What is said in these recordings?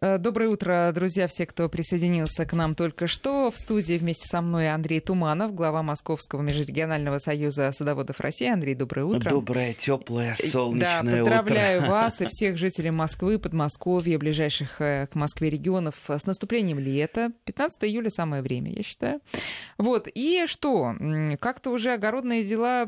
Э, доброе утро, друзья, все, кто присоединился к нам только что. В студии вместе со мной Андрей Туманов, глава Московского межрегионального союза садоводов России. Андрей, доброе утро. Доброе, теплое, солнечное Да, поздравляю утро. вас и всех жителей Москвы, Подмосковья, ближайших э, к Москве регионов с наступлением лета. 15 июля самое время, я считаю. Вот, и что? Как-то уже огородные дела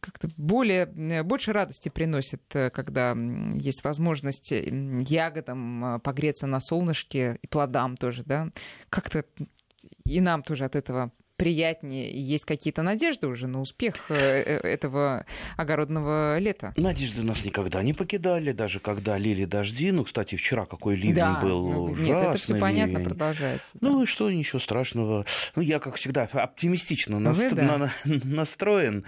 как-то более, э, больше радости приносят, э, когда есть возможность ягодам э, погреться на солнышке и плодам тоже, да? Как-то и нам тоже от этого приятнее, и есть какие-то надежды уже на успех э, э, этого огородного лета. Надежды нас никогда не покидали, даже когда лили дожди. Ну, кстати, вчера какой ливень да, был ну, ужасный нет, это все понятно ливень. продолжается. да. Ну и что, ничего страшного. Ну, я, как всегда, оптимистично Вы наст- да. на- настроен.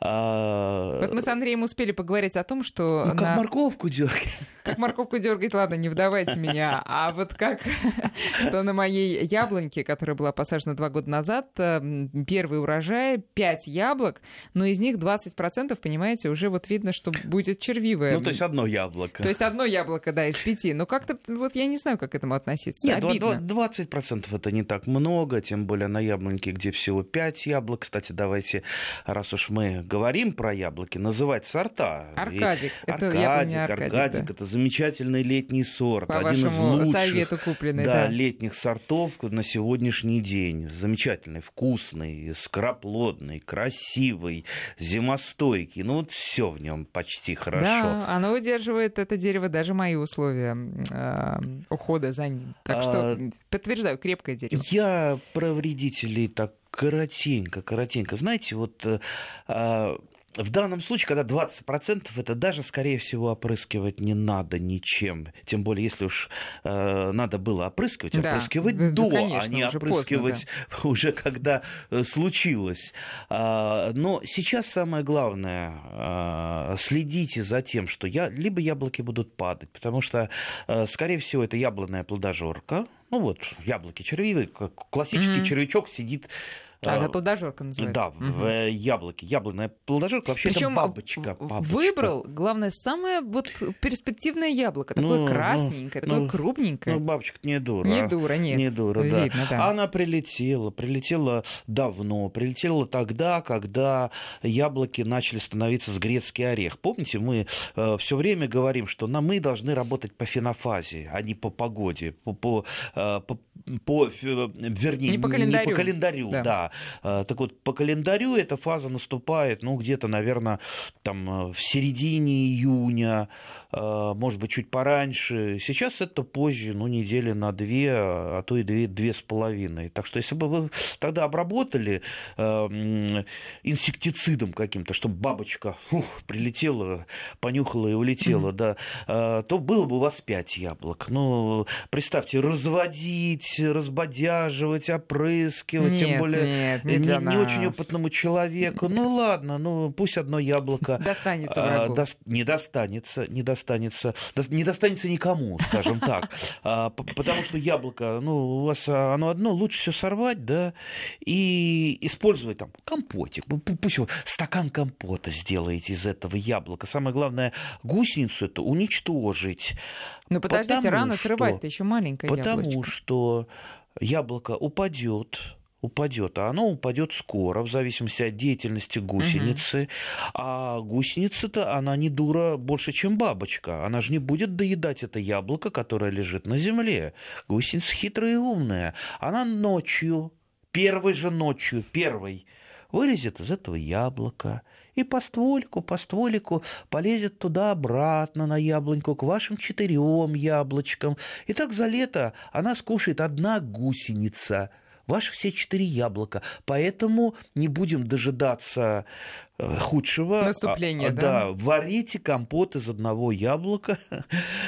А, Вот мы с Андреем успели поговорить о том, что ну, как на- морковку дергать. Как морковку дергать, ладно, не вдавайте меня, а вот как, что на моей яблоньке, которая была посажена два года назад, э, м, первый урожай, 5 яблок, но из них 20%, понимаете, уже вот видно, что будет червивое. Ну, то есть одно яблоко. То есть одно яблоко, да, из пяти. Но как-то, вот я не знаю, как к этому относиться. Нет, Обидно. два- 20% это не так много, тем более на яблоньке, где всего 5 яблок. Кстати, давайте, раз уж мы говорим про яблоки, называть сорта. И Аркадик. Это Аркадик, яблоня Аркадик, Аркадик, да. это замечательный летний сорт. По один из лучших совету купленный, да, да. летних сортов на сегодняшний день. Замечательный, вкусный, скороплодный, красивый, зимостойкий. Ну, вот все в нем почти хорошо. Да, оно выдерживает это дерево даже мои условия э, ухода за ним. Так что А, подтверждаю, крепкое дерево. Я про вредителей так коротенько, коротенько. Знаете, вот э, а, в данном случае, когда 20%, это даже, скорее всего, опрыскивать не надо ничем. Тем более, если уж э, надо было опрыскивать, Да, опрыскивать да, да, до, конечно, а не уже опрыскивать уже когда э, случилось. А, но сейчас самое главное, а, следите за тем, что я, либо яблоки будут падать, потому что, э, скорее всего, это яблонная плодожорка. Ну вот, яблоки червивые, классический Мгм. червячок сидит А, э, это плодожорка называется. да, э, яблоке. Яблонная плодожорка вообще Причем это бабочка, бабочка. выбрал, главное, самое вот перспективное яблоко, такое Ну, ну, красненькое, такое ну, крупненькое. Ну, бабочка не дура. не дура, нет. Не дура, да. Видно, да. Она прилетела, прилетела давно, прилетела тогда, когда яблоки начали становиться с грецкий орех. Помните, мы все время говорим, что на, мы должны работать по фенофазе, а не по погоде, по, по, э, по, по, э, вернее, Не по календарю. календарю, Да. да. Э, Так вот, по календарю эта фаза наступает, ну, где-то, наверное, там э, в середине июня, э, может быть, чуть пораньше. Сейчас это позже, ну, недели на две, а то и две, две с половиной. Так что, если бы вы тогда обработали инсектицидом каким-то, чтобы бабочка фух, прилетела, понюхала и улетела, да, то было бы у вас пять яблок. Ну, представьте, разводить, разбодяживать, опрыскивать, тем Нет, более нет, не не, для не очень нас. опытному человеку. Ну ладно, ну пусть одно яблоко Достанется а, врагу. дос- не достанется, не достанется, дос- не достанется никому, скажем так, А, потому что яблоко, ну у вас а, оно одно, лучше все сорвать, да, и использовать там компотик, Пу- пу- пусть вы стакан компота сделаете из этого яблока. Самое главное гусеницу это уничтожить. Ну подождите, рано что- срывать-то еще маленькое Потому яблочко. что яблоко упадет, упадет, а оно упадет скоро, в зависимости от деятельности гусеницы. А гусеница-то, она не дура больше, чем бабочка. Она же не будет доедать это яблоко, которое лежит на земле. Гусеница хитрая и умная. Она ночью, первой же ночью, первой, вылезет из этого яблока и по стволику, по стволику полезет туда-обратно на яблоньку к вашим четырем яблочкам. И так за лето она скушает одна гусеница ваши все четыре яблока. Поэтому не будем дожидаться э, худшего. Наступления, А, да? варите компот из одного яблока.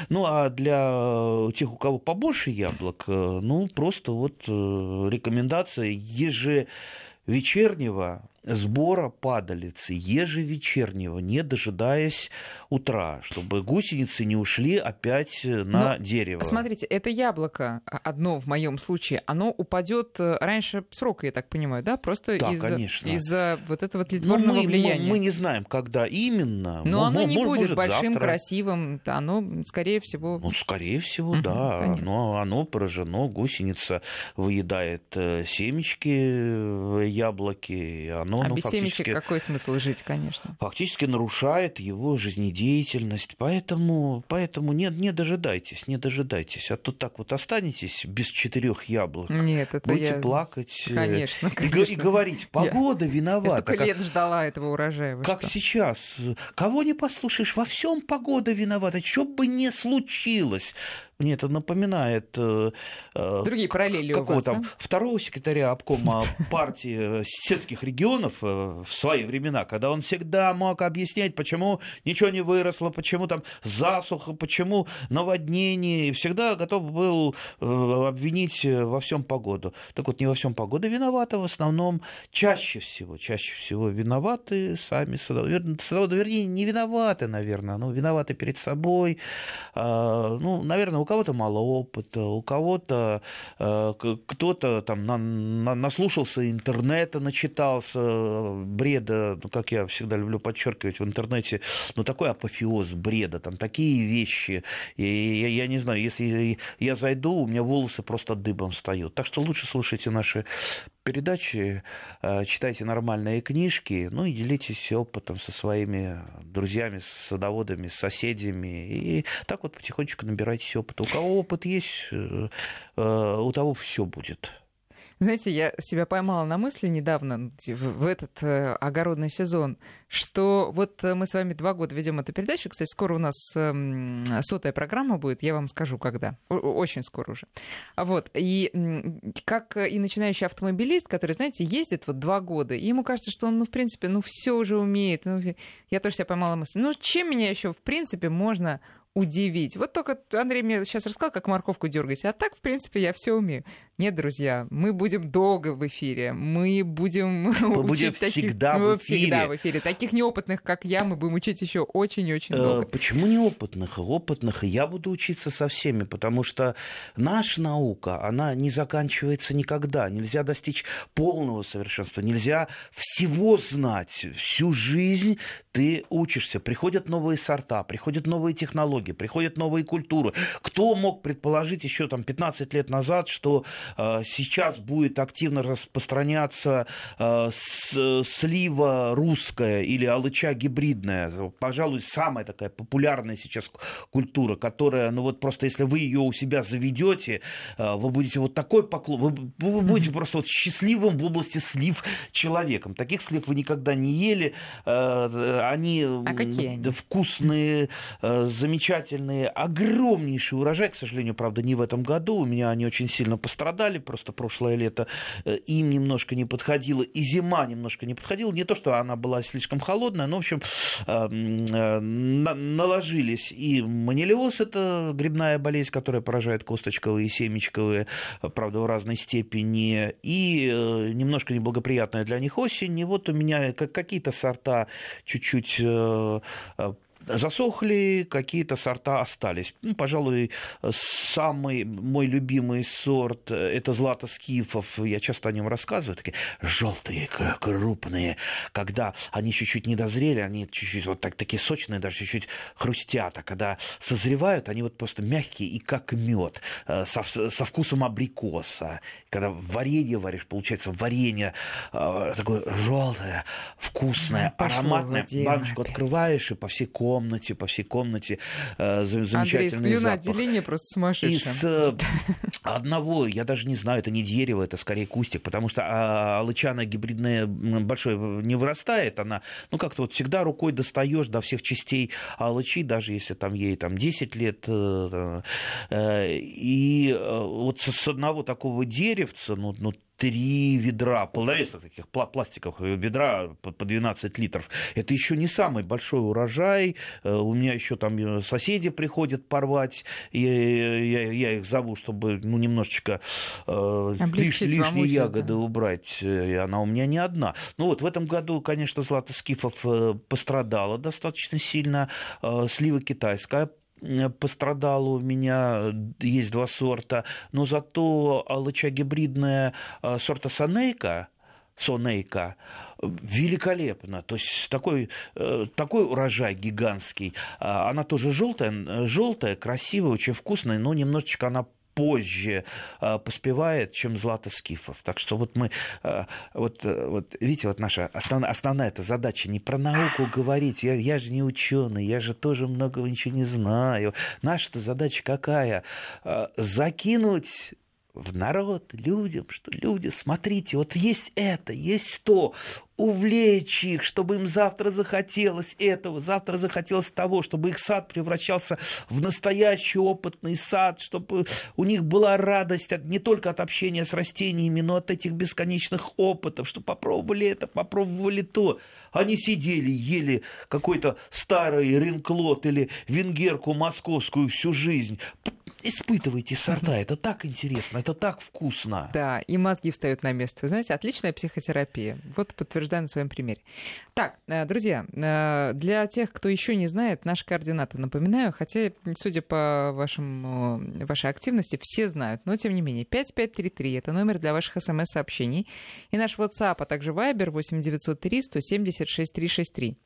Ну, а для э, тех, у кого побольше яблок, э, ну, просто вот рекомендация ежевечернего сбора падалицы ежевечернего, не дожидаясь утра, чтобы гусеницы не ушли опять на Но, дерево. Смотрите, это яблоко одно в моем случае, оно упадет раньше срока, я так понимаю, да? Просто да, из-за, из-за вот этого тлетворного мы, влияния. Мы, мы не знаем, когда именно. Но оно не может, будет большим, завтра. красивым. Оно, скорее всего... Ну, скорее всего, угу, да. Но оно поражено, гусеница выедает э, семечки яблоки. Оно, а ну, без семечек какой смысл жить, конечно? Фактически нарушает его жизнедеятельность. Поэтому, поэтому не, не дожидайтесь, не дожидайтесь. А то так вот останетесь без четырех яблок. Нет, это Будете я... плакать э, конечно, конечно. И, и говорить, погода я... виновата. Я столько как, лет ждала этого урожая. Как что? сейчас. Кого не послушаешь, во всем погода виновата. Что бы ни случилось. Мне это напоминает... Э, э Другие параллели какого у вас, там да? второго секретаря обкома партии сельских регионов э, в свои времена, когда он всегда мог объяснять, почему ничего не выросло, почему там засуха, почему наводнение, и всегда готов был э, обвинить во всем погоду. Так вот, не во всем погода виновата, в основном чаще всего, чаще всего виноваты сами садоводы. Садоводы, вернее, не виноваты, наверное, но виноваты перед собой. Ну, наверное, у кого-то мало опыта, у кого-то э, кто-то там на, на, наслушался интернета, начитался бреда, ну, как я всегда люблю подчеркивать в интернете, ну, такой апофеоз бреда, там такие вещи, и я, я не знаю, если я зайду, у меня волосы просто дыбом встают. Так что лучше слушайте наши передачи, э, читайте нормальные книжки, ну и делитесь опытом со своими друзьями, садоводами, соседями. И так вот потихонечку набирайтесь опыта. У кого опыт есть, э, э, у того все будет. Знаете, я себя поймала на мысли недавно, в этот э, огородный сезон, что вот э, мы с вами два года ведем эту передачу. Кстати, скоро у нас э, сотая программа будет, я вам скажу, когда. Очень скоро уже. Вот. И как и начинающий автомобилист, который, знаете, ездит вот два года, и ему кажется, что он, ну, в принципе, ну, все уже умеет. Ну, я тоже себя поймала мысль, ну, чем меня еще, в принципе, можно удивить. Вот только Андрей мне сейчас рассказал, как морковку дергать. А так, в принципе, я все умею. Нет, друзья, мы будем долго в эфире. Мы будем мы будем таких... всегда в эфире. Всегда в эфире. Таких неопытных, как я, мы будем учить еще очень-очень долго. Почему неопытных? Опытных. Я буду учиться со всеми, потому что наша наука, она не заканчивается никогда. Нельзя достичь полного совершенства. Нельзя всего знать. Всю жизнь ты учишься. Приходят новые сорта, приходят новые технологии, приходят новые культуры. Кто мог предположить еще там 15 лет назад, что э, сейчас будет активно распространяться э, слива русская или алыча гибридная? Пожалуй, самая такая популярная сейчас культура, которая, ну вот просто если вы ее у себя заведете, э, вы будете вот такой поклон, вы, вы будете mm-hmm. просто вот счастливым в области слив человеком. Таких слив вы никогда не ели э, они, а какие они? вкусные, э, замечательные, огромнейший урожай, к сожалению, правда, не в этом году. У меня они очень сильно пострадали, просто прошлое лето э, им немножко не подходило, и зима немножко не подходила. Не то, что она была слишком холодная, но, в общем, э, наложились. И манилиоз – это грибная болезнь, которая поражает косточковые и семечковые, правда, в разной степени, и немножко неблагоприятная для них осень. И вот у меня какие-то сорта чуть-чуть чуть э, э, засохли, какие-то сорта остались. Ну, пожалуй, самый мой любимый сорт – это злато скифов. Я часто о нем рассказываю. Такие желтые, крупные. Когда они чуть-чуть не дозрели, они чуть-чуть вот так, такие сочные, даже чуть-чуть хрустят. А когда созревают, они вот просто мягкие и как мед, э, со, со вкусом абрикоса. Когда варенье варишь, получается варенье э, такое желтое, вкусное, Пошло ароматное. Баночку открываешь, и по всей комнате комнате, по всей комнате э, замечательный Андрей, запах. отделение просто сумасшедшее. Из э, одного, я даже не знаю, это не дерево, это скорее кустик, потому что а, алычана гибридная большой не вырастает, она, ну, как-то вот всегда рукой достаешь до всех частей алычи, даже если там ей там 10 лет. Э, и вот с одного такого деревца, ну, ну три ведра, полновесных таких пластиковых ведра по 12 литров. Это еще не самый большой урожай. Э, у меня еще там э, соседи приходят порвать. Я, я, я их зову, чтобы ну, немножечко э, лиш, лишние ягоды убрать. И она у меня не одна. Ну вот в этом году, конечно, злато скифов пострадала достаточно сильно. Слива китайская пострадала у меня, есть два сорта, но зато лыча гибридная сорта Санейка, Сонейка, великолепно. То есть такой, э, такой урожай гигантский. А, она тоже желтая, желтая, красивая, очень вкусная, но немножечко она позже э, поспевает, чем Злата Скифов. Так что вот мы, э, вот, вот видите, вот наша основная, основная эта задача не про науку говорить, я, я же не ученый, я же тоже многого ничего не знаю. Наша задача какая? Закинуть в народ, людям, что люди, смотрите, вот есть это, есть то, увлечь их, чтобы им завтра захотелось этого, завтра захотелось того, чтобы их сад превращался в настоящий опытный сад, чтобы у них была радость не только от общения с растениями, но от этих бесконечных опытов, что попробовали это, попробовали то. Они сидели, ели какой-то старый ринклот или венгерку московскую всю жизнь, испытывайте сорта, это так интересно, это так вкусно. Да, и мозги встают на место. Вы знаете, отличная психотерапия. Вот подтверждаю на своем примере. Так, э, друзья, э, для тех, кто еще не знает, наши координаты напоминаю, хотя, судя по вашему, вашей активности, все знают, но тем не менее, 5533 — это номер для ваших смс-сообщений, и наш WhatsApp, а также Viber 8903 176 363.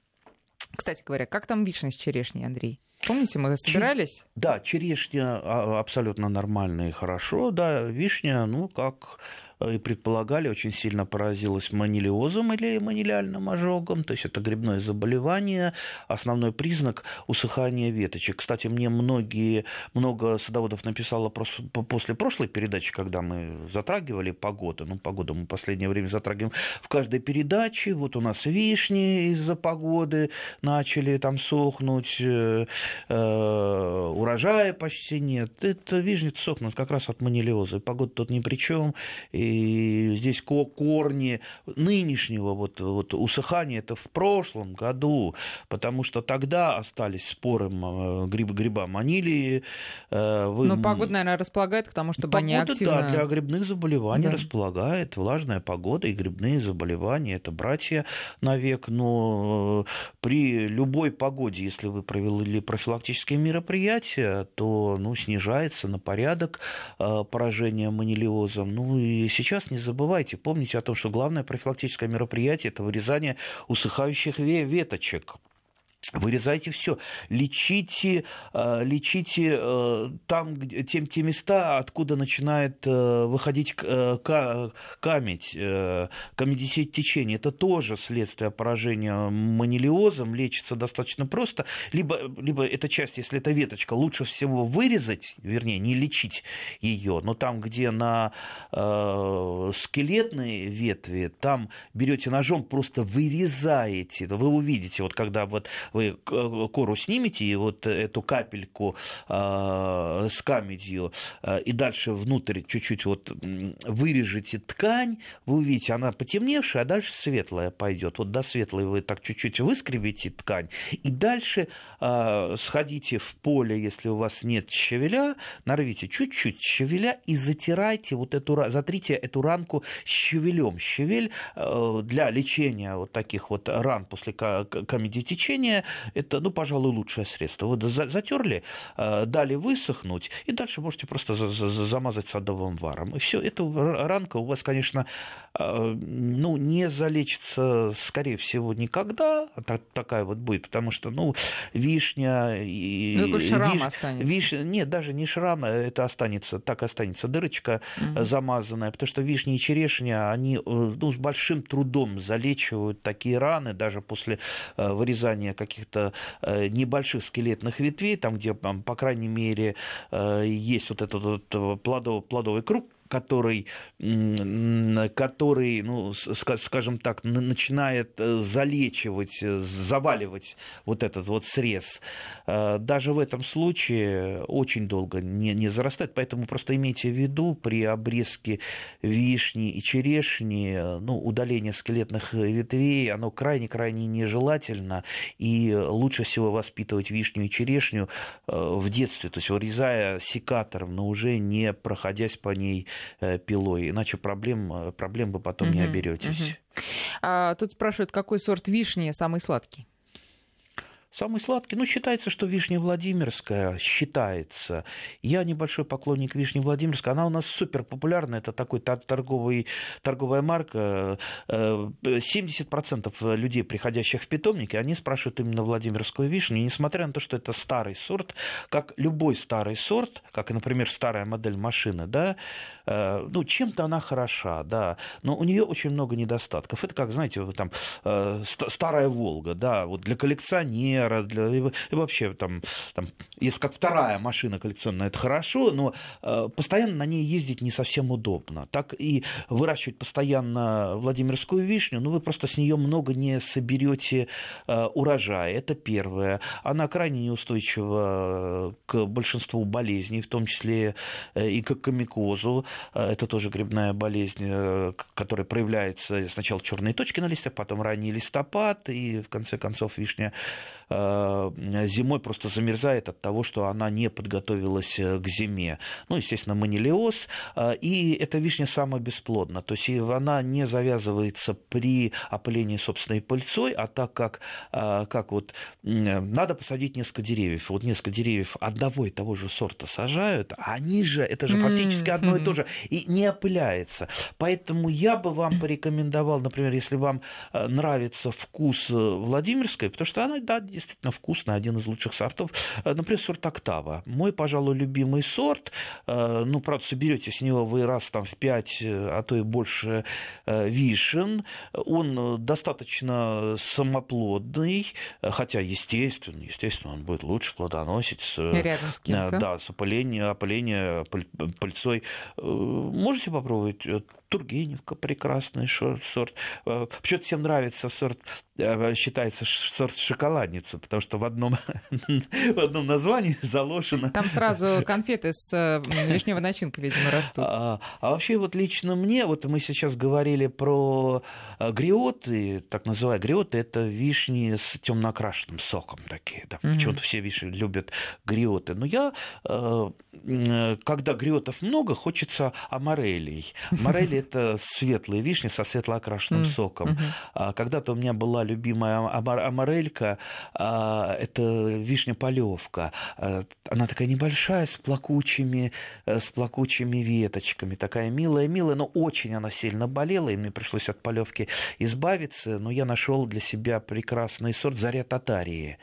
Кстати говоря, как там вишня с черешней, Андрей? Помните, мы собирались? Чер... Да, черешня а, абсолютно нормально и хорошо, да, вишня, ну, как и предполагали, очень сильно поразилась манилиозом или манилиальным ожогом, то есть это грибное заболевание, основной признак усыхания веточек. Кстати, мне многие, много садоводов написало после прошлой передачи, когда мы затрагивали погоду, ну, погоду мы в последнее время затрагиваем в каждой передаче, вот у нас вишни из-за погоды начали там сохнуть, э, э, урожая почти нет, это вишни сохнут как раз от манилиоза, погода тут ни при чем, и и здесь корни нынешнего вот, вот усыхания это в прошлом году, потому что тогда остались споры гриба, гриба манилии. Э, вы... Но погода, наверное, располагает к тому, чтобы погода, они активно... да, для грибных заболеваний да. располагает. Влажная погода и грибные заболевания – это братья навек, но э, при любой погоде, если вы провели профилактические мероприятия, то ну, снижается на порядок э, поражение манилиозом. Ну и сейчас не забывайте, помните о том, что главное профилактическое мероприятие – это вырезание усыхающих веточек. Вырезайте все, лечите, э, лечите э, там, тем, те места, откуда начинает э, выходить камедь, камедисеть течение. Это тоже следствие поражения манилиозом, лечится достаточно просто. Либо, либо эта часть, если это веточка, лучше всего вырезать, вернее, не лечить ее, но там, где на скелетные ветви, там берете ножом, просто вырезаете. Вы увидите, вот когда вот вы кору снимете, и вот эту капельку э, с камедью, э, и дальше внутрь чуть-чуть вот вырежете ткань, вы увидите, она потемневшая, а дальше светлая пойдет. Вот до светлой вы так чуть-чуть выскребите ткань, и дальше э, сходите в поле, если у вас нет щавеля, нарвите чуть-чуть щавеля и затирайте вот эту, затрите эту ранку щавелем. Щавель э, для лечения вот таких вот ран после камедитечения это, ну, пожалуй, лучшее средство. Вот затерли, э, дали высохнуть, и дальше можете просто замазать садовым варом. И все, эта ранка у вас, конечно, э, ну, не залечится, скорее всего, никогда. Так, такая вот будет, потому что, ну, вишня... И, ну, шрам виш, останется. Виш, нет, даже не шрам, это останется, так останется дырочка угу. замазанная, потому что вишня и черешня, они ну, с большим трудом залечивают такие раны, даже после вырезания каких каких-то э, небольших скелетных ветвей, там, где, по крайней мере, э, есть вот этот вот плодовый, плодовый круг, который, который ну, скажем так, начинает э, залечивать, э, заваливать вот этот вот срез, э, даже в этом случае очень долго не, не зарастает. Поэтому просто имейте в виду при обрезке вишни и черешни, ну, удаление скелетных ветвей, оно крайне-крайне нежелательно, и лучше всего воспитывать вишню и черешню в детстве, то есть вырезая секатором, но уже не проходясь по ней пилой, иначе проблем, э, проблем вы потом угу, не оберетесь. Угу. А, тут спрашивают, какой сорт вишни самый сладкий? Самый сладкий, ну, считается, что вишня Владимирская, считается. Я небольшой поклонник вишни Владимирской. Она у нас супер популярна, это такой торговый, торговая марка. 70% э, людей, приходящих в питомники, они спрашивают именно Владимирскую вишню. И несмотря на то, что это старый сорт, как любой старый сорт, как, например, старая модель машины, да, э, ну, чем-то она хороша, да, но у нее очень много недостатков. Это как, знаете, там, э, старая Волга, да, вот для коллекционера размера, для, и, вообще там, там, если как вторая машина коллекционная, это хорошо, но э, постоянно на ней ездить не совсем удобно. Так и выращивать постоянно Владимирскую вишню, ну вы просто с нее много не соберете э, урожая. Это первое. Она крайне неустойчива к большинству болезней, в том числе э, и к комикозу. Э, это тоже грибная болезнь, э, которая проявляется сначала черные точки на листьях, потом ранний листопад, и в конце концов вишня зимой просто замерзает от того, что она не подготовилась э, к зиме. Ну, естественно, манилиоз. Э, и эта вишня самая бесплодна. То есть она не завязывается при опылении собственной пыльцой, а так как, как вот надо посадить несколько деревьев. Вот несколько деревьев одного и того же сорта сажают, а они же, это же практически одно и то же, и не опыляется. Поэтому я бы вам порекомендовал, например, если вам нравится вкус Владимирской, потому что она, да, действительно вкусный, один из лучших сортов. Э, например, сорт Октава. Мой, пожалуй, любимый сорт. Э, ну, правда, соберете с него вы раз там в пять, э, а то и больше вишен. Он достаточно самоплодный, хотя, естественно, естественно, он будет лучше плодоносить. С, Рядом с кем-то. Да, с опылением, опыление пыльцой. Можете попробовать Тургеневка прекрасный сорт. Э, почему-то всем нравится сорт, э, считается сорт шоколадница, потому что в одном, в одном названии заложено... Там сразу конфеты с э, вишневой начинкой, видимо, растут. А, а вообще вот лично мне, вот мы сейчас говорили про гриоты, так называемые гриоты, это вишни с темно окрашенным соком такие. Да. Mm-hmm. Почему-то все вишни любят гриоты. Но я, когда гриотов много, хочется аморелей. Это светлые вишни со светлоокрашенным mm. соком. Mm-hmm. Когда-то у меня была любимая амарелька, а, это вишня полевка. А, она такая небольшая, с плакучими, э, с плакучими веточками, такая милая-милая, но очень она сильно болела, и мне пришлось от полевки избавиться, но я нашел для себя прекрасный сорт заря татарии.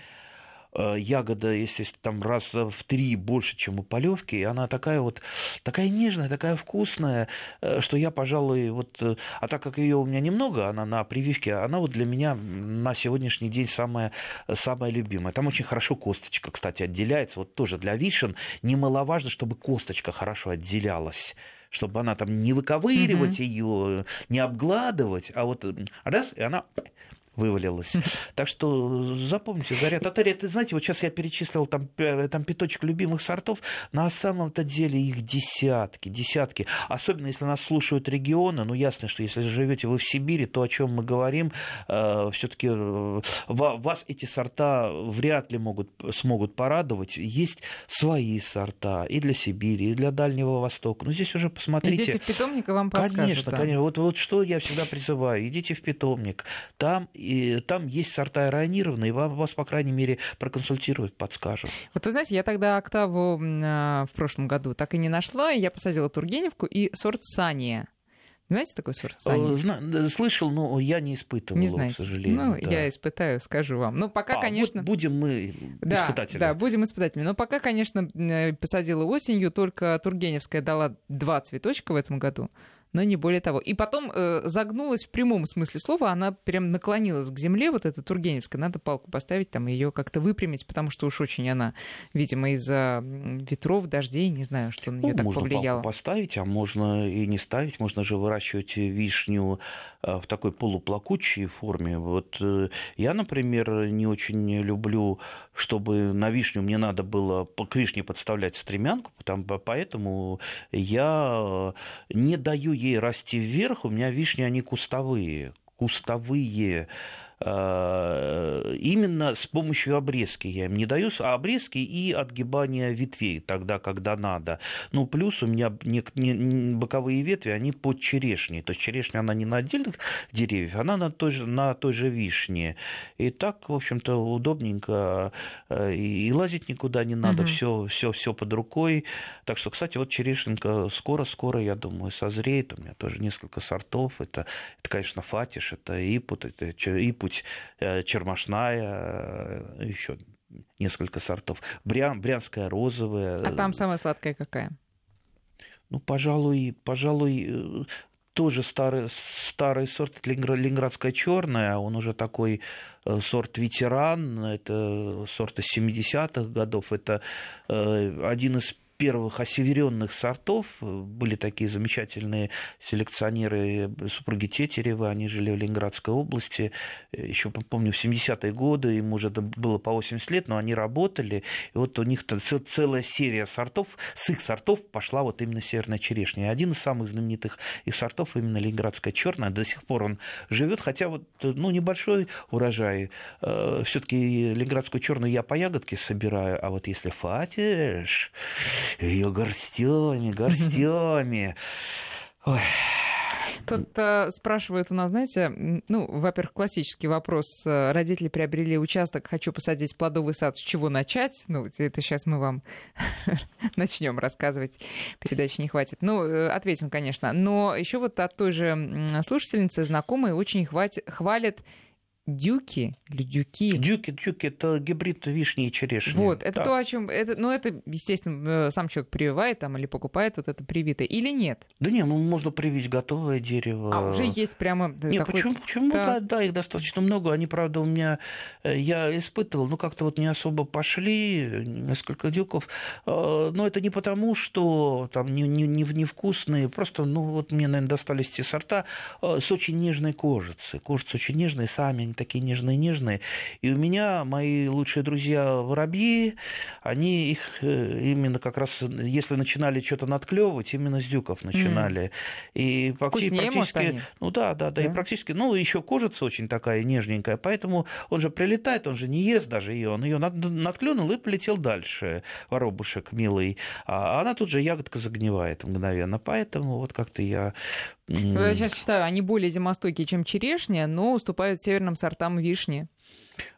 Э, ягода, если там раз в три больше, чем у полевки, и она такая вот, такая нежная, такая вкусная, э, что я, пожалуй, вот, э, а так как ее у меня немного, она на прививке, она вот для меня на сегодняшний день самая, самая любимая. Там очень хорошо косточка, кстати, отделяется, вот тоже для вишен немаловажно, чтобы косточка хорошо отделялась чтобы она там не выковыривать mm-hmm. ее, не обгладывать, а вот раз, и она вывалилось. Так что запомните, Заря Татария, ты знаете, вот сейчас я перечислил там, там пяточек любимых сортов, на самом-то деле их десятки, десятки. Особенно если нас слушают регионы, ну ясно, что если живете вы в Сибири, то о чем мы говорим, э, все-таки э, вас эти сорта вряд ли могут, смогут порадовать. Есть свои сорта и для Сибири, и для Дальнего Востока. Но ну, здесь уже посмотрите. Идите в питомник, и вам подскажут. Конечно, да. конечно. Вот, вот что я всегда призываю. Идите в питомник. Там и там есть сорта иронированные, и вас, по крайней мере, проконсультируют, подскажут. Вот вы знаете, я тогда октаву а, в прошлом году так и не нашла, я посадила Тургеневку и сорт Сания. Знаете такой сорт сани? Зна- слышал, но я не испытывал, не знаете. к сожалению. Ну, да. я испытаю, скажу вам. Ну, пока, а, конечно... Вот будем мы да, испытателями. Да, будем испытателями. Но пока, конечно, посадила осенью, только Тургеневская дала два цветочка в этом году. Но не более того. И потом э, загнулась в прямом смысле слова, она прям наклонилась к земле, вот эта Тургеневская, надо палку поставить, там ее как-то выпрямить, потому что уж очень она, видимо, из-за ветров, дождей, не знаю, что на нее ну, так можно повлияло. Можно поставить, а можно и не ставить, можно же выращивать вишню э, в такой полуплакучей форме. Вот э, я, например, не очень люблю, чтобы на вишню мне надо было к вишне подставлять стремянку, потому, поэтому я не даю ей расти вверх, у меня вишни, они кустовые, кустовые именно с помощью обрезки я им не даю, а обрезки и отгибания ветвей тогда, когда надо. Ну, плюс у меня не, не, боковые ветви, они под черешней. То есть черешня, она не на отдельных деревьях, она на той же, на той же вишне. И так, в общем-то, удобненько. Э, и, и лазить никуда не надо, угу. все, все, все под рукой. Так что, кстати, вот черешенка скоро-скоро, я думаю, созреет. У меня тоже несколько сортов. Это, это конечно, фатиш, это ипут, это ипут быть э, чермашная, э, еще несколько сортов. Брян, брянская розовая. А там самая сладкая какая? Ну, пожалуй, пожалуй, э, тоже старый, старый сорт, ленинградская черная, он уже такой сорт ветеран, это сорт из 70-х годов, это один из первых осеверенных сортов. Были такие замечательные селекционеры, супруги Тетерева, они жили в Ленинградской области. Еще, помню, в 70-е годы, им уже было по 80 лет, но они работали. И вот у них целая серия сортов, с их сортов пошла вот именно северная черешня. И один из самых знаменитых их сортов именно ленинградская черная. До сих пор он живет, хотя вот ну, небольшой урожай. Э, Все-таки ленинградскую черную я по ягодке собираю, а вот если фатиш, ее горстями, горстями. Ой. Тут э, спрашивают у нас, знаете, ну, во-первых, классический вопрос. Э, родители приобрели участок, хочу посадить плодовый сад, с чего начать? Ну, это сейчас мы вам начнем рассказывать, передачи не хватит. Ну, э, ответим, конечно. Но еще вот от той же слушательницы знакомые очень хватит, хвалят дюки или дюки. Дюки, дюки, это гибрид вишни и черешни. Вот, это да. то, о чем, это, ну, это, естественно, э, сам человек прививает там или покупает вот это привитое, или нет? Да не, ну, можно привить готовое дерево. А уже есть прямо Нет, такой... почему, почему, да. да, да, их достаточно много, они, правда, у меня, э, я испытывал, ну, как-то вот не особо пошли, несколько дюков, э, но это не потому, что там не, не, не, невкусные, просто, ну, вот мне, наверное, достались те сорта с очень нежной кожицей, кожица очень нежная, сами они такие нежные-нежные. И у меня мои лучшие друзья воробьи, они их э, именно как раз, если начинали что-то надклевывать, именно с дюков начинали. Mm. И практически, практически ну да, да, да, да, и практически, ну еще кожица очень такая нежненькая, поэтому он же прилетает, он же не ест даже ее, он ее надклюнул и полетел дальше, воробушек милый, а она тут же ягодка загнивает мгновенно, поэтому вот как-то я я сейчас читаю, они более зимостойкие, чем черешня, но уступают северным сортам вишни.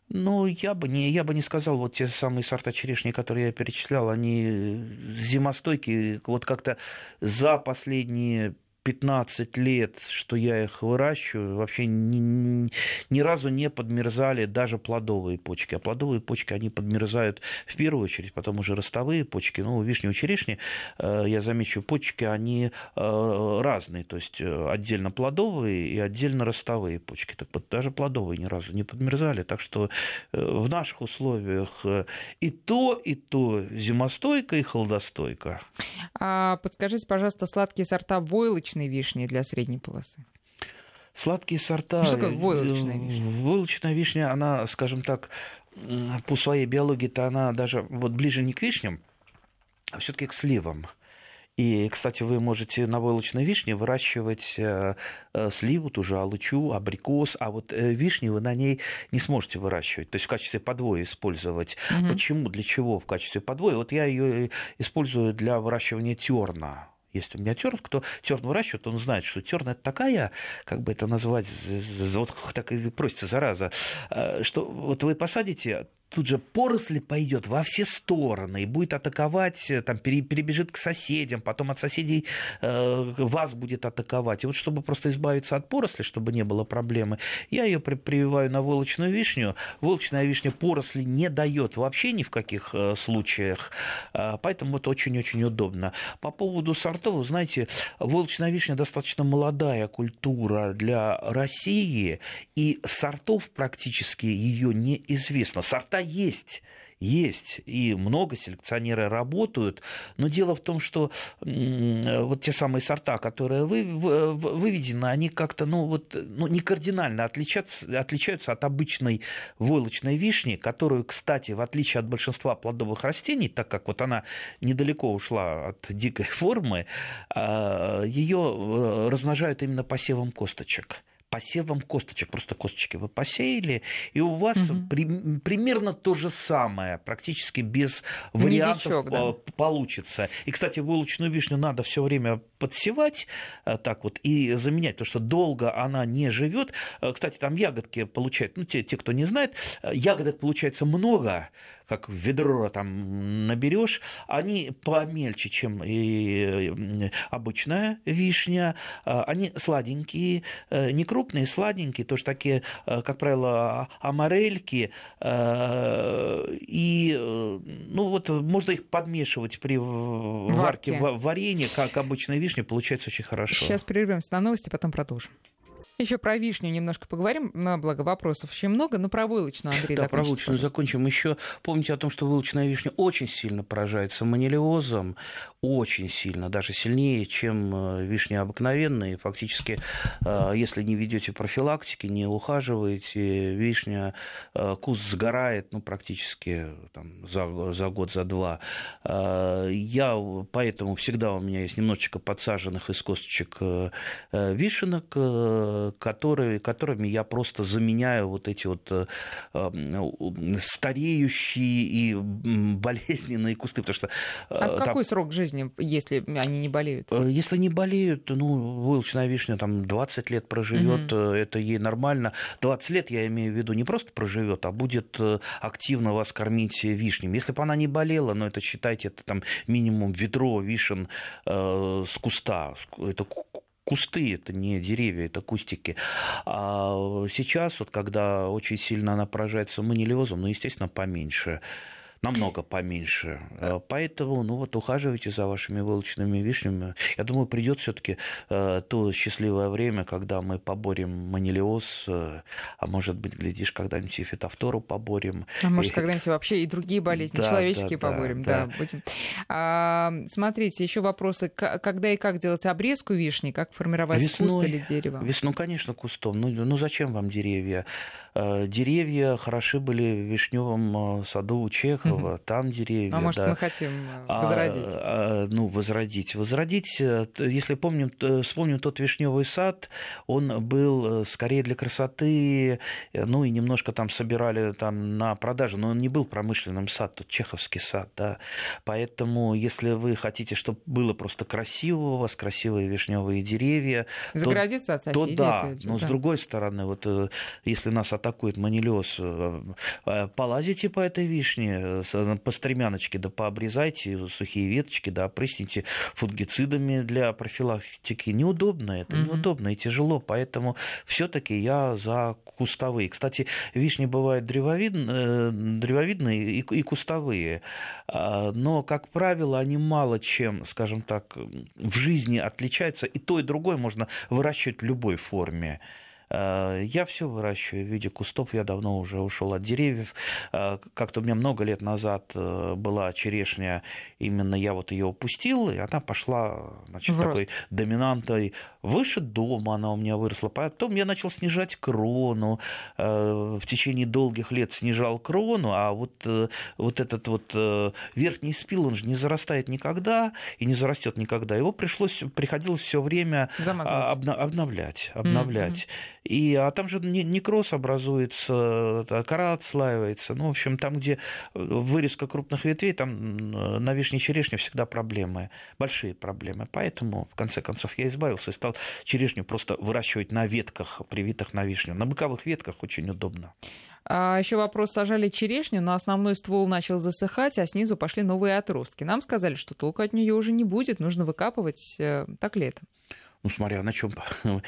Ну, я бы не, я бы не сказал, вот те самые сорта черешни, которые я перечислял, они зимостойкие, вот как-то за последние 15 лет, что я их выращиваю, вообще ни, ни, разу не подмерзали даже плодовые почки. А плодовые почки, они подмерзают в первую очередь, потом уже ростовые почки. Ну, вишни черешни, э, я замечу, почки, они э, разные. То есть э, отдельно плодовые и отдельно ростовые почки. Так вот, даже плодовые ни разу не подмерзали. Так что в наших условиях и то, и то зимостойко и холодостойко. А, подскажите, пожалуйста, сладкие сорта войлочные войлочной вишни для средней полосы? Сладкие сорта. Что такое войлочная вишня? Войлочная вишня, она, скажем так, по своей биологии-то она даже вот ближе не к вишням, а все-таки к сливам. И, кстати, вы можете на войлочной вишне выращивать э, э, сливу, ту же алычу, абрикос, а вот э, вишни вы на ней не сможете выращивать, то есть в качестве подвоя использовать. Угу. Почему, для чего в качестве подвоя? Вот я ее использую для выращивания терна есть у меня терн, кто терн выращивает, он знает, что терн это такая, как бы это назвать, вот так и просится зараза, э, что вот вы посадите тут же поросль пойдет во все стороны и будет атаковать, э, там, перебежит к соседям, потом от соседей э, вас будет атаковать. И вот чтобы просто избавиться от поросли, чтобы не было проблемы, я ее при, прививаю на волочную вишню. Волочная вишня поросли не дает вообще ни в каких э, случаях, э, поэтому это очень-очень удобно. По поводу сортов, знаете, волочная вишня достаточно молодая культура для России, и сортов практически ее неизвестно. Сорта есть есть, и много селекционеры работают, но дело в том, что вот те самые сорта, которые вы, выведены, они как-то ну, вот, ну, не кардинально отличаются, отличаются от обычной войлочной вишни, которую, кстати, в отличие от большинства плодовых растений, так как вот она недалеко ушла от дикой формы, а, ее э, размножают именно посевом косточек посевом косточек. Просто косточки вы посеяли, и у вас угу. при, примерно то же самое, практически без вариантов Медичок, да. получится. И, кстати, булочную вишню надо все время подсевать э, так вот и заменять, потому что долго она не живет. Э, кстати, там ягодки получают, ну, те, те, кто не знает, ягодок получается много, как ведро там наберешь, они помельче, чем и обычная вишня. А, они сладенькие, э, не крупные, сладенькие, тоже такие, э, как правило, амарельки. Э, и, ну вот, можно их подмешивать при варке варенья, как обычная вишня, получается очень хорошо. Сейчас прервемся на новости, потом продолжим. Еще про вишню немножко поговорим, на благо вопросов очень много, но про вылочную, Андрей, Да, про вылочную закончим. Еще помните о том, что вылочная вишня очень сильно поражается манилиозом, очень сильно, даже сильнее, чем э, вишня обыкновенная. фактически, э, если не ведете профилактики, не ухаживаете, вишня, э, куст сгорает ну, практически там, за, за год, за два. Я поэтому всегда у меня есть немножечко подсаженных из косточек вишенок, которые, которыми я просто заменяю вот эти вот стареющие и болезненные кусты. Потому что, а в какой срок жизни если они не болеют? Э, если не болеют, ну, вылочная вишня там 20 лет проживет, угу. это ей нормально. 20 лет, я имею в виду, не просто проживет, а будет э, активно вас кормить вишнями. Если бы она не болела, ну, это считайте, это там минимум ведро вишен э, с куста. Это кусты, это не деревья, это кустики. А сейчас, вот, когда очень сильно она поражается манилиозом, ну, естественно, поменьше намного поменьше. Э, поэтому, ну вот, ухаживайте за вашими волочными вишнями. Я думаю, придет все-таки э, то счастливое время, когда мы поборем манилиоз, э, а может быть, глядишь, когда-нибудь и фитофтору поборем. А может, и... когда-нибудь вообще и другие болезни да, человеческие да, поборем. Да. да будем. А, смотрите, еще вопросы. Когда и как делать обрезку вишни? Как формировать Весной, куст или дерево? Весну, конечно, кустом. Ну, ну зачем вам деревья? Деревья хороши были в вишневом саду у Чехова угу. там деревья. А может, да. мы хотим э, а, возродить? А, а, ну, возродить. Возродить, э, если помним, вспомним тот вишневый сад, он был э, скорее для красоты, ну и немножко там собирали там на продажу, но он не был промышленным сад, тот чеховский сад, да. Поэтому, если вы хотите, чтобы было просто красиво у вас, красивые вишневые деревья, Заградиться то, от соседей, то да. Же, но да. с другой стороны, вот если нас атакует манилиоз, полазите по этой вишне, по стремяночке, да пообрезайте сухие веточки, да опрысните фунгицидами для профилактики. Неудобно это, mm-hmm. неудобно и тяжело, поэтому все-таки я за кустовые. Кстати, вишни бывают древовидные, э, древовидные и, и кустовые, а, но, как правило, они мало чем, скажем так, в жизни отличаются, и то, и другое можно выращивать в любой форме. Э, я все выращиваю в виде кустов, я давно уже ушел от деревьев. Э, как-то у меня много лет назад э, была черешня, именно я вот ее упустил, и она пошла значит, такой доминантой выше дома, она у меня выросла. Потом я начал снижать крону, в течение долгих лет снижал крону, а вот, вот этот вот верхний спил, он же не зарастает никогда и не зарастет никогда. Его пришлось, приходилось все время обновлять, обновлять. Mm-hmm. И, а там же некроз образуется, кора отслаивается. Ну, в общем, там, где вырезка крупных ветвей, там на вишне черешне всегда проблемы, большие проблемы. Поэтому, в конце концов, я избавился и стал черешню просто выращивать на ветках, привитых на вишню. На боковых ветках очень удобно. А еще вопрос, сажали черешню, но основной ствол начал засыхать, а снизу пошли новые отростки. Нам сказали, что толку от нее уже не будет, нужно выкапывать. Э, так ли это? Ну, смотря на чем.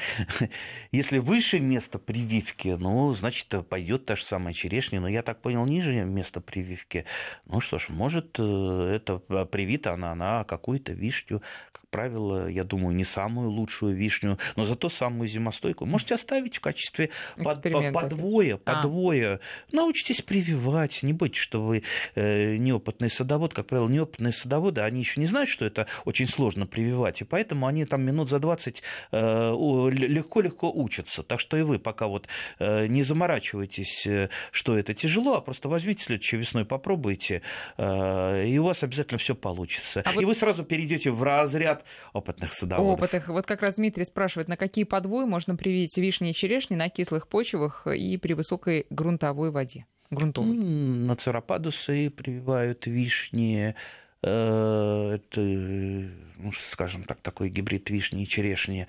Если выше место прививки, ну, значит, пойдет та же самая черешня. Но я так понял, ниже место прививки. Ну что ж, может, э, это привита она на какую-то вишню. Правило, я думаю, не самую лучшую вишню, но зато самую зимостойкую. Можете оставить в качестве под, подвоя, подвоя. А. Научитесь прививать. Не бойтесь, что вы э, неопытный садовод. Как правило, неопытные садоводы, они еще не знают, что это очень сложно прививать. И поэтому они там минут за 20 20 э, легко-легко учатся. Так что и вы пока вот э, не заморачивайтесь, э, что это тяжело, а просто возьмите следующей весной, попробуйте, и у вас обязательно все получится. А и вот... вы сразу перейдете в разряд опытных садоводов. Опытных. Вот как раз Дмитрий спрашивает, на какие подвои можно привить вишни и черешни на кислых почвах и при высокой грунтовой воде? Грунтовой. На церападусы прививают вишни, Э, это, ну, скажем так, такой гибрид вишни и черешни.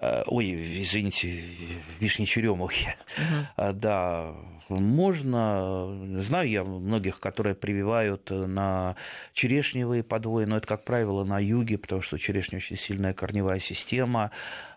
Э, ой, извините, вишни черемухи. Uh-huh. Да, можно. Знаю я многих, которые прививают на черешневые подвои, но это, как правило, на юге, потому что черешня очень сильная корневая система.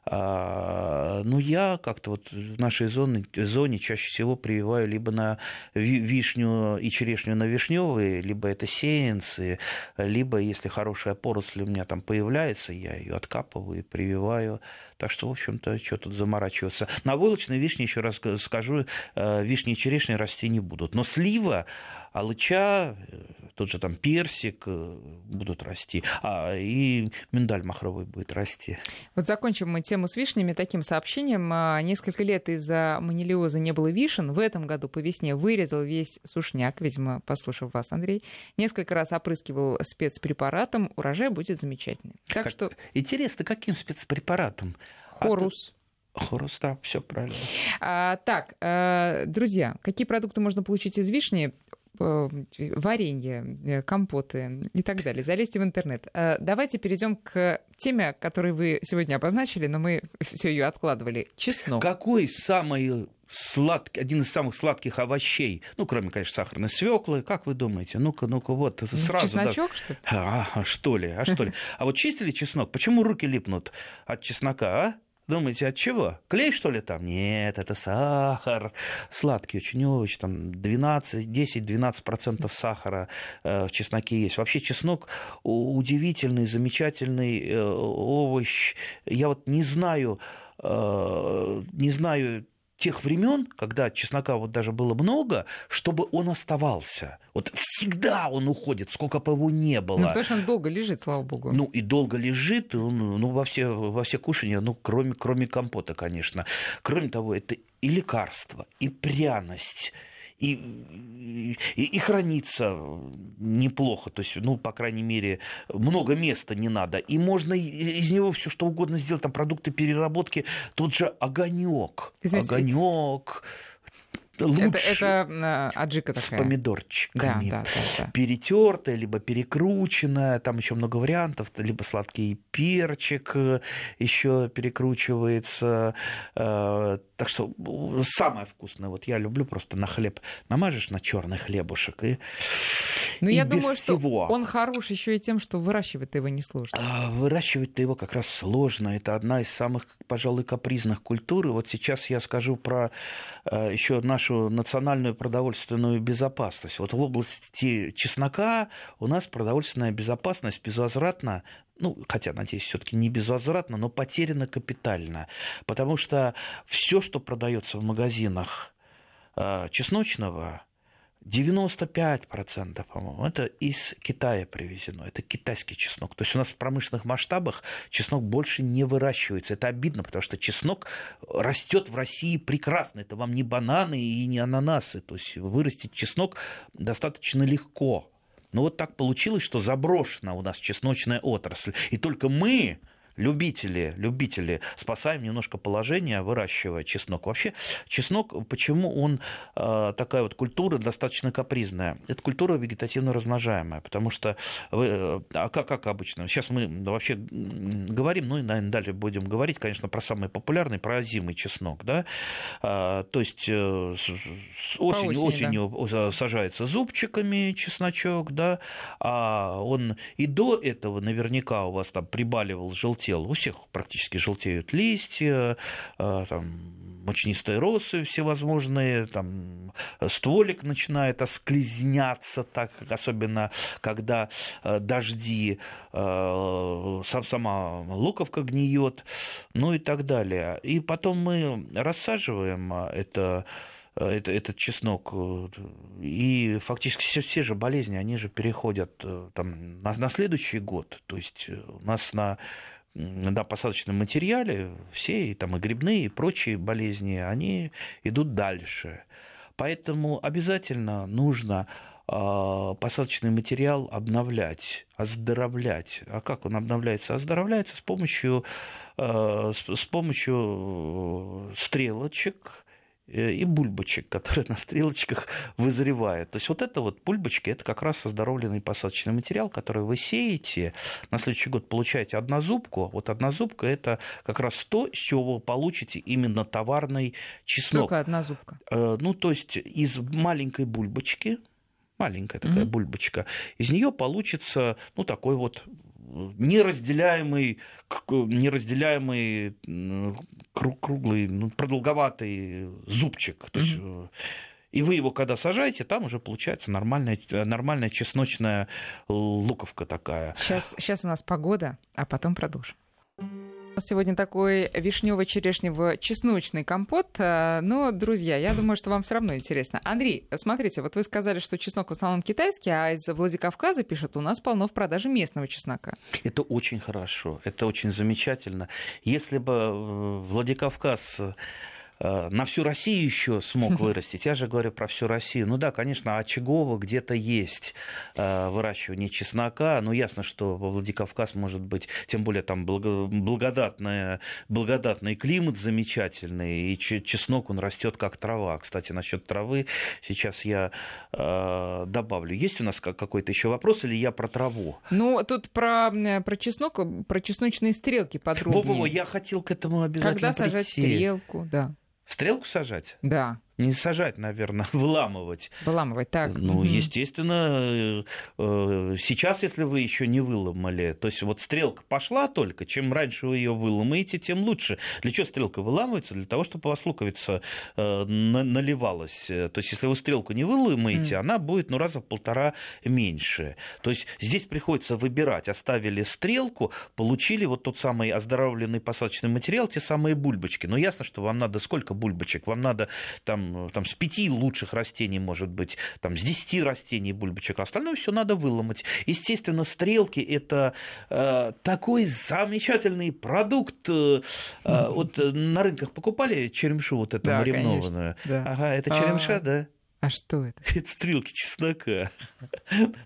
А, ну, я как-то вот в нашей зоне, зоне чаще всего прививаю либо на вишню и черешню на вишневые, либо это сеянцы, либо, если хорошая поросль у меня там появляется, я ее откапываю и прививаю. Так что, в общем-то, что тут заморачиваться. На войлочной вишне, еще раз скажу, э, вишни и черешни расти не будут. Но слива, алыча, э, тот же там персик э, будут расти, а и миндаль махровый будет расти. Вот закончим мы тему с вишнями таким сообщением. А, несколько лет из-за манилиоза не было вишен. В этом году по весне вырезал весь сушняк, видимо, послушав вас, Андрей. Несколько раз опрыскивал спецпрепаратом. Урожай будет замечательный. Так как... что... Интересно, каким спецпрепаратом? Хорус. Хорус, да, все правильно. А, так, э, друзья, какие продукты можно получить из вишни? Э, варенье, э, компоты и так далее. Залезьте в интернет. Давайте перейдем к теме, которую вы сегодня обозначили, но мы все ее откладывали. Чеснок. Какой самый сладкий, один из самых сладких овощей, ну, кроме, конечно, сахарной свеклы, как вы думаете? Ну-ка, ну-ка, вот сразу. Чесночок, да. что ли? А, а что ли, а что ли? А вот чистили чеснок? Почему руки липнут от чеснока, а? Думаете, от чего? Клей, что ли, там? Нет, это сахар. Сладкий очень-очень. Там 12, 10-12% сахара э, в чесноке есть. Вообще чеснок удивительный, замечательный э, овощ. Я вот не знаю, э, не знаю тех времен, когда чеснока вот даже было много, чтобы он оставался. Вот всегда он уходит, сколько бы его не было. Ну, потому что он долго лежит, слава богу. Ну, и долго лежит, он, ну, во все, во все кушания, ну, кроме, кроме компота, конечно. Кроме того, это и лекарство, и пряность, и, и, и хранится неплохо, то есть, ну, по крайней мере, много места не надо. И можно из него все что угодно сделать, там продукты переработки, тот же огонек, огонек лучше это, это аджика такая. С помидорчиками. Да, да, да, да. Перетертая, либо перекрученная. Там еще много вариантов. Либо сладкий перчик э, еще перекручивается. Э, так что самое вкусное. Вот я люблю просто на хлеб намажешь на черный хлебушек и но ну, я думаю, всего. что он хорош еще и тем, что выращивать его не сложно. А, выращивать-то его как раз сложно. Это одна из самых, пожалуй, капризных культур. И вот сейчас я скажу про э, еще нашу национальную продовольственную безопасность. Вот в области чеснока у нас продовольственная безопасность безвозвратно ну, хотя, надеюсь, все-таки не безвозвратно, но потеряна капитально. Потому что все, что продается в магазинах э, чесночного, 95%, по-моему, это из Китая привезено. Это китайский чеснок. То есть у нас в промышленных масштабах чеснок больше не выращивается. Это обидно, потому что чеснок растет в России прекрасно. Это вам не бананы и не ананасы. То есть вырастить чеснок достаточно легко. Но вот так получилось, что заброшена у нас чесночная отрасль. И только мы любители, любители, спасаем немножко положение, выращивая чеснок. Вообще, чеснок, почему он э, такая вот культура достаточно капризная? Это культура вегетативно размножаемая, потому что, вы, э, а как, как обычно, сейчас мы вообще говорим, ну и, наверное, далее будем говорить, конечно, про самый популярный, про озимый чеснок, да, а, то есть э, с осенью, осенью да. сажается зубчиками чесночок, да, а он и до этого наверняка у вас там прибаливал желтый желтел. У всех практически желтеют листья, э, там, мучнистые росы всевозможные, там, стволик начинает осклизняться, так, особенно когда э, дожди, э, сама луковка гниет, ну и так далее. И потом мы рассаживаем это это, этот чеснок. И фактически все, все же болезни, они же переходят там, на, на следующий год. То есть у нас на на посадочном материале все, и, там, и грибные, и прочие болезни, они идут дальше. Поэтому обязательно нужно а, посадочный материал обновлять, оздоровлять. А как он обновляется? Оздоровляется с помощью, а, с помощью стрелочек, Э, и бульбочек, которые на стрелочках вызревают. То есть вот это вот бульбочки, это как раз оздоровленный посадочный материал, который вы сеете, на следующий год получаете однозубку. Вот однозубка – это как раз то, с чего вы получите именно товарный чеснок. Только однозубка? Э, ну, то есть из маленькой бульбочки, маленькая такая mm-hmm. бульбочка, из нее получится, ну, такой вот неразделяемый, неразделяемый круглый, ну, продолговатый зубчик. То есть, mm-hmm. И вы его, когда сажаете, там уже получается нормальная, нормальная чесночная луковка такая. Сейчас, сейчас у нас погода, а потом продолжим. Сегодня такой вишнево-черешнево-чесночный компот. Э, но, друзья, я думаю, что вам все равно интересно. Андрей, смотрите, вот вы сказали, что чеснок в основном китайский, а из Владикавказа пишут, у нас полно в продаже местного чеснока. Это очень хорошо, это очень замечательно. Если бы э, Владикавказ на всю Россию еще смог вырастить. Я же говорю про всю Россию. Ну да, конечно, очагово где-то есть э, выращивание чеснока. Но ясно, что во Владикавказ может быть, тем более там благодатный, благодатный климат замечательный, и чеснок он растет как трава. Кстати, насчет травы сейчас я э, добавлю. Есть у нас какой-то еще вопрос или я про траву? Ну, тут про, про чеснок, про чесночные стрелки подробнее. Во-во, я хотел к этому обязательно Когда прийти. сажать стрелку, да. Стрелку сажать? Да не сажать, наверное, выламывать. Выламывать, так. Ну, угу. естественно, э, сейчас, если вы еще не выломали, то есть вот стрелка пошла только, чем раньше вы ее выломаете, тем лучше. Для чего стрелка выламывается? Для того, чтобы у вас луковица э, наливалась. То есть, если вы стрелку не выломаете, mm. она будет, ну, раза в полтора меньше. То есть, здесь приходится выбирать. Оставили стрелку, получили вот тот самый оздоровленный посадочный материал, те самые бульбочки. Но ясно, что вам надо сколько бульбочек? Вам надо там там, там с пяти лучших растений, может быть, там, с десяти растений бульбочек, а остальное все надо выломать. Естественно, стрелки – это э, такой замечательный продукт. Э, э вот на рынках покупали черемшу вот эту да, маринованную? да. Ага, это черемша, а... да? А что это? Это стрелки чеснока.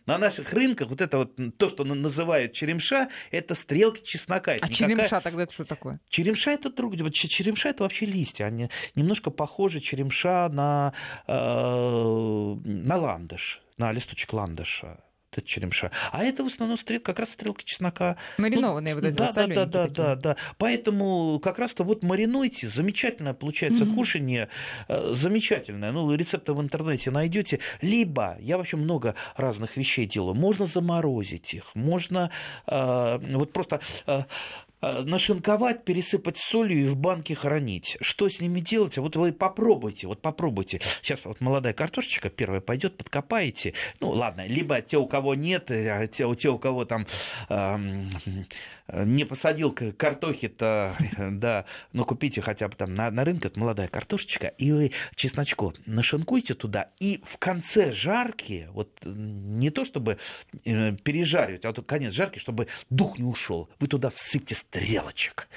На наших рынках вот это вот то, что называют черемша, это стрелки чеснока. Это а никакая... черемша тогда это что такое? Черемша это друг, черемша это вообще листья, они немножко похожи черемша на э, на ландыш, на листочек ландыша это черемша. А это в основном стрел, как раз стрелки чеснока. Маринованные ну, вот эти да, вот да, да, да, да, да. Поэтому как раз-то вот маринуйте, замечательное получается mm-hmm. кушанье, э, замечательное. Ну, рецепты в интернете найдете. Либо, я вообще много разных вещей делаю, можно заморозить их, можно э, вот просто Э, нашинковать, пересыпать солью и в банке хранить. Что с ними делать? Вот вы попробуйте, вот попробуйте. Сейчас вот молодая картошечка первая пойдет, подкопаете. Ну, ладно, либо те, у кого нет, а те, те у кого там э, не посадил картохи-то, да, ну, купите хотя бы там на, на рынке молодая картошечка, и вы чесночку нашинкуйте туда, и в конце жарки, вот не то чтобы э, пережаривать, а вот конец жарки, чтобы дух не ушел, вы туда всыпьте стрелочек.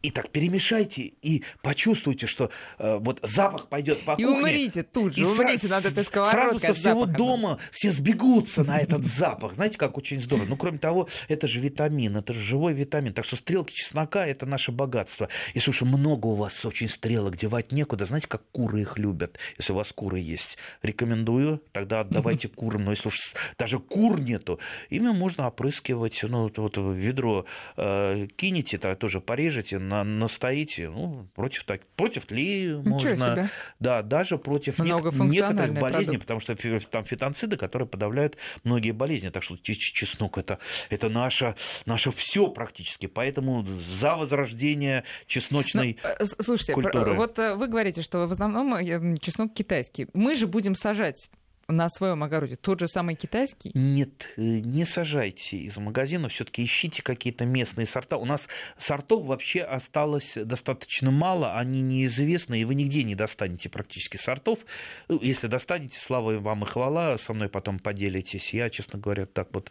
И так перемешайте и почувствуйте, что э, вот запах пойдет по и кухне. И умрите тут же, и умрите сра- над этой сковородкой Сразу со всего запаха. дома все сбегутся на этот запах. Знаете, как очень здорово. Ну, кроме того, это же витамин, это же живой витамин. Так что стрелки чеснока – это наше богатство. И, слушай, много у вас очень стрелок, девать некуда. Знаете, как куры их любят, если у вас куры есть. Рекомендую, тогда отдавайте курам. Но если уж даже кур нету, ими можно опрыскивать. Ну, вот, вот ведро э, кинете, то тоже порежете, на, настоите, ну, против, так, против Ничего можно. Да, даже против нек- некоторых болезней, продукт. потому что там фитонциды, которые подавляют многие болезни. Так что чеснок это, это наше, наше все практически. Поэтому за возрождение чесночной Ну, э, Слушайте, культуры. вот э, вы говорите, что в основном э, чеснок китайский. Мы же будем сажать на своем огороде тот же самый китайский. Нет, э, не сажайте из магазина, все-таки ищите какие-то местные сорта. У нас сортов вообще осталось достаточно мало, они неизвестны, и вы нигде не достанете практически сортов. Ну, Если достанете, слава вам и хвала, со мной потом поделитесь. Я, честно говоря, так вот,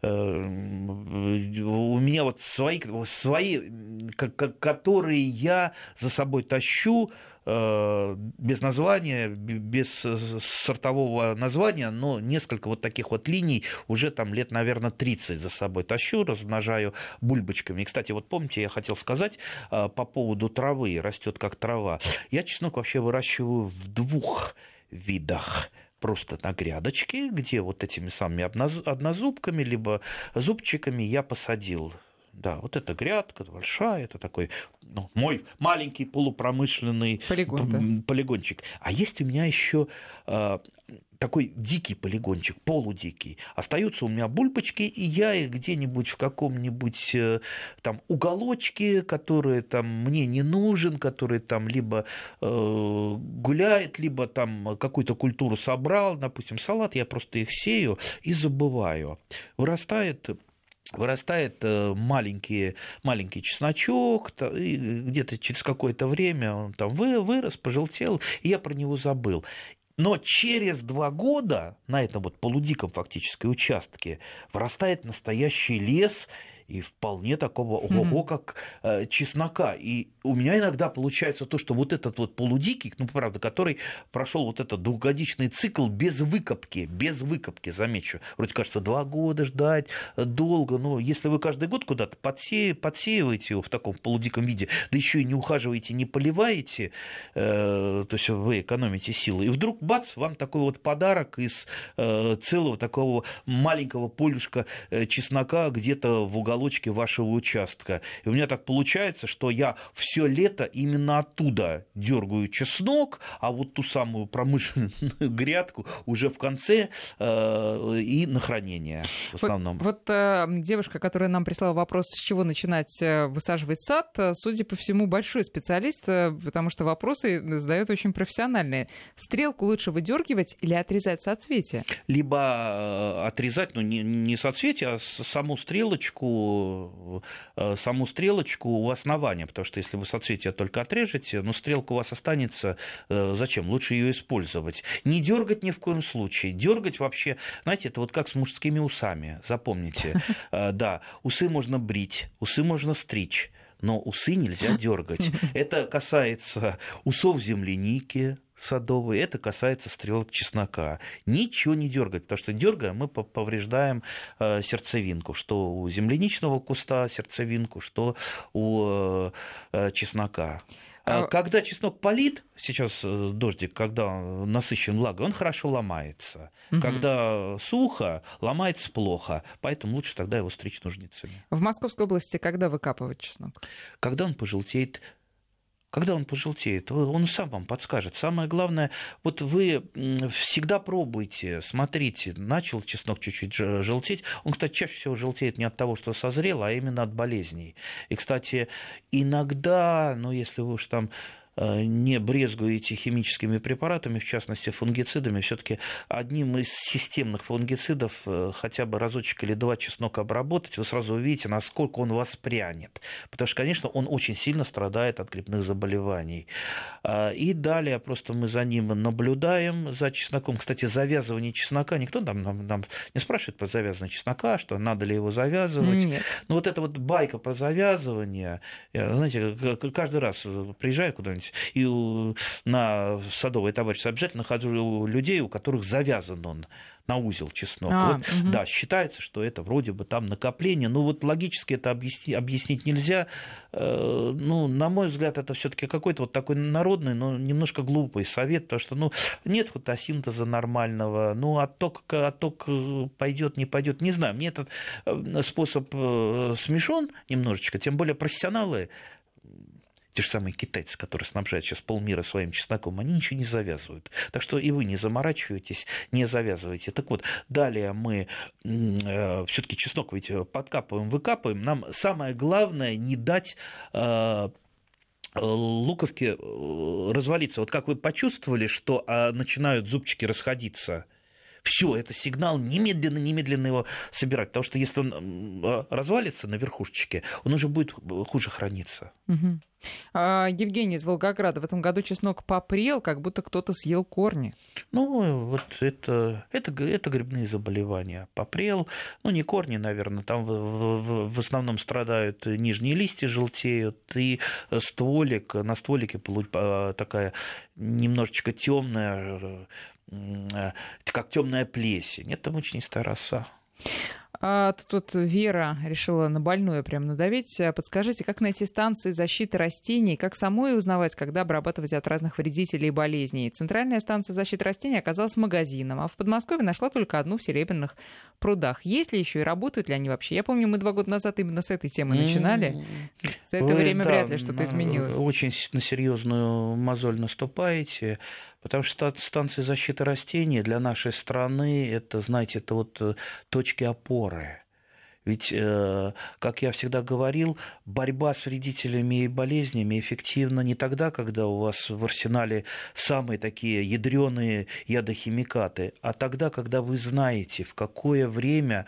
э, у меня вот свои, свои которые я за собой тащу, без названия, без э, сортового названия, но несколько вот таких вот линий уже там лет, наверное, 30 за собой тащу, размножаю бульбочками. И, кстати, вот помните, я хотел сказать э, по поводу травы, растет как трава. Я чеснок вообще выращиваю в двух видах просто на грядочке, где вот этими самыми одноз- однозубками, либо зубчиками я посадил. Да, вот эта грядка большая, это такой ну, мой маленький полупромышленный Полигон, да. полигончик. А есть у меня еще э, такой дикий полигончик, полудикий. Остаются у меня бульбочки, и я их где-нибудь в каком-нибудь э, там уголочке, который там мне не нужен, который там либо э, гуляет, либо там какую-то культуру собрал, допустим, салат, я просто их сею и забываю. Вырастает вырастает э, маленький, маленький чесночок, и где-то через какое-то время он там вы- вырос, пожелтел, и я про него забыл. Но через два года на этом вот полудиком фактически участке вырастает настоящий лес, и вполне такого ого-го, как э, чеснока. И у меня иногда получается то, что вот этот вот полудикий, ну, правда, который прошел вот этот двухгодичный цикл без выкопки, без выкопки, замечу. Вроде кажется, два года ждать э, долго, но если вы каждый год куда-то подсе... подсеиваете его в таком полудиком виде, да еще и не ухаживаете, не поливаете, э, то есть вы экономите силы, и вдруг, бац, вам такой вот подарок из э, целого такого маленького полюшка э, чеснока где-то в уголочке вашего участка. И у меня так получается, что я все лето именно оттуда дергаю чеснок, а вот ту самую промышленную грядку уже в конце э, и на хранение в основном. Вот, вот, э, девушка, которая нам прислала вопрос, с чего начинать э, высаживать сад, э, судя по всему, большой специалист, э, потому что вопросы задает очень профессиональные. Стрелку лучше выдергивать или отрезать соцветие? либо отрезать, ну, не, не соцветие, а саму стрелочку, э, саму стрелочку у основания, потому что если вы соцветие только отрежете, ну, стрелка у вас останется, э, зачем? Лучше ее использовать. Не дергать ни в коем случае. Дергать вообще, знаете, это вот как с мужскими усами, запомните. Э, Да, усы можно брить, усы можно стричь, но усы нельзя дергать. Это касается усов земляники, садовой, это касается стрелок чеснока. Ничего не дергать, потому что дергая мы по- повреждаем э, сердцевинку, что у земляничного куста сердцевинку, что у э, чеснока. А А- Когда чеснок полит, сейчас э, дождик, когда он насыщен влагой, он хорошо ломается. Мгм. Когда сухо, ломается плохо, поэтому лучше тогда его стричь ножницами. В Московской области когда выкапывать чеснок? Когда он пожелтеет, когда он пожелтеет, он сам вам подскажет. Самое главное, вот вы всегда пробуйте, смотрите, начал чеснок чуть-чуть же- желтеть. Он, кстати, чаще всего желтеет не от того, что созрел, а именно от болезней. И, кстати, иногда, ну, если вы уж там не брезгуете химическими препаратами, в частности фунгицидами, все-таки одним из системных фунгицидов э, хотя бы разочек или два чеснок обработать, вы сразу увидите, насколько он воспрянет. Потому что, конечно, он очень сильно страдает от грибных заболеваний. А, и далее просто мы за ним наблюдаем, за чесноком. Кстати, завязывание чеснока, никто нам, нам, нам не спрашивает про завязывание чеснока, что надо ли его завязывать. Нет. Но вот эта вот байка про завязывание, знаете, каждый раз приезжаю куда-нибудь и на садовое товарищество обязательно хожу у людей, у которых завязан он на узел чеснок. А, вот, угу. Да, считается, что это вроде бы там накопление. Но вот логически это объяснить, объяснить нельзя. Э, ну, на мой взгляд, это все-таки какой-то вот такой народный, но немножко глупый совет, потому что ну, нет фотосинтеза нормального, ну, отток, отток э, пойдет, не пойдет, не знаю. Мне этот э, способ смешон немножечко, тем более профессионалы те же самые китайцы, которые снабжают сейчас полмира своим чесноком, они ничего не завязывают. Так что и вы не заморачивайтесь, не завязывайте. Так вот, далее мы э, все-таки чеснок ведь подкапываем, выкапываем. Нам самое главное не дать э, луковке э, развалиться. Вот как вы почувствовали, что а, начинают зубчики расходиться, все, это сигнал немедленно, немедленно его собирать. Потому что если он э, развалится на верхушечке, он уже будет хуже храниться. Угу. А, Евгений из Волгограда. В этом году чеснок попрел, как будто кто-то съел корни. Ну, вот это, это, это грибные заболевания. Попрел, ну, не корни, наверное, там в, в, в основном страдают нижние листья, желтеют, и стволик, на стволике а, такая немножечко темная, э, как темная плесень. Это мучнистая роса. А, тут Вера решила на больное прям надавить. Подскажите, как найти станции защиты растений, как самой узнавать, когда обрабатывать от разных вредителей и болезней? Центральная станция защиты растений оказалась магазином, а в Подмосковье нашла только одну в Серебряных прудах. Есть ли еще и работают ли они вообще? Я помню, мы два года назад именно с этой темы начинали. За это время вряд ли что-то изменилось. Очень на серьезную мозоль наступаете. Потому что станции защиты растений для нашей страны это, знаете, это вот э, точки опоры. Ведь, э, как я всегда говорил, борьба с вредителями и болезнями эффективна не тогда, когда у вас в арсенале самые такие ядреные ядохимикаты, а тогда, когда вы знаете, в какое время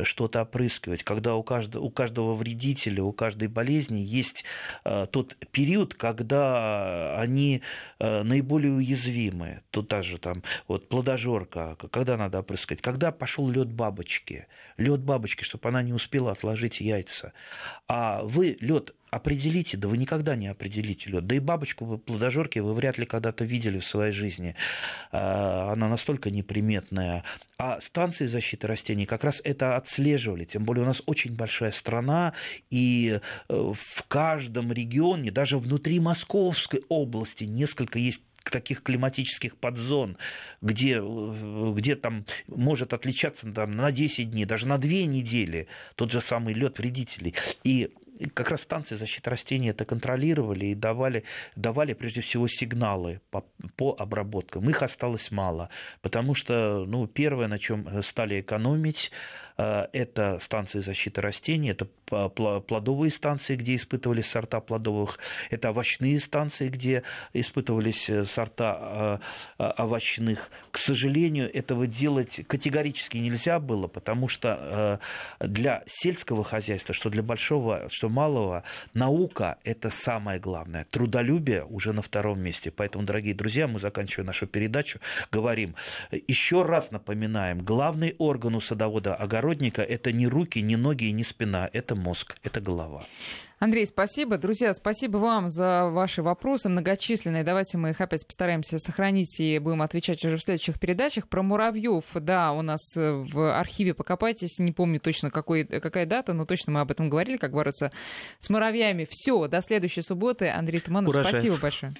что-то опрыскивать, когда у каждого, у каждого вредителя, у каждой болезни есть э, тот период, когда они э, наиболее уязвимы. Тут даже там вот плодожорка, когда надо опрыскать, когда пошел лед бабочки, лед бабочки, чтобы она не успела отложить яйца. А вы лед определите, да вы никогда не определите лед. Да и бабочку плодожорки вы вряд ли когда-то видели в своей жизни. А, она настолько неприметная. А станции защиты растений как раз это отслеживали. Тем более у нас очень большая страна, и э, в каждом регионе, даже внутри Московской области, несколько есть таких климатических подзон, где, где там может отличаться там, на 10 дней, даже на 2 недели тот же самый лед вредителей. И как раз станции защиты растений это контролировали и давали, давали прежде всего сигналы по, по обработкам. Их осталось мало, потому что ну, первое, на чем стали экономить, это станции защиты растений, это плодовые станции, где испытывались сорта плодовых, это овощные станции, где испытывались э, сорта э, овощных. К сожалению, этого делать категорически нельзя было, потому что для сельского хозяйства, что для большого, что малого, наука – это самое главное. Трудолюбие уже на втором месте. Поэтому, дорогие друзья, мы заканчиваем нашу передачу, говорим, еще раз напоминаем, главный орган у садовода огород огородника это не руки, не ноги и не спина, это мозг, это голова. Андрей, спасибо. Друзья, спасибо вам за ваши вопросы многочисленные. Давайте мы их опять постараемся сохранить и будем отвечать уже в следующих передачах. Про муравьев, да, у нас э, в архиве покопайтесь. Не помню точно, какой, какая дата, но точно мы об этом говорили, как бороться с муравьями. Все, до следующей субботы. Андрей Туманов, Урожаев. спасибо большое.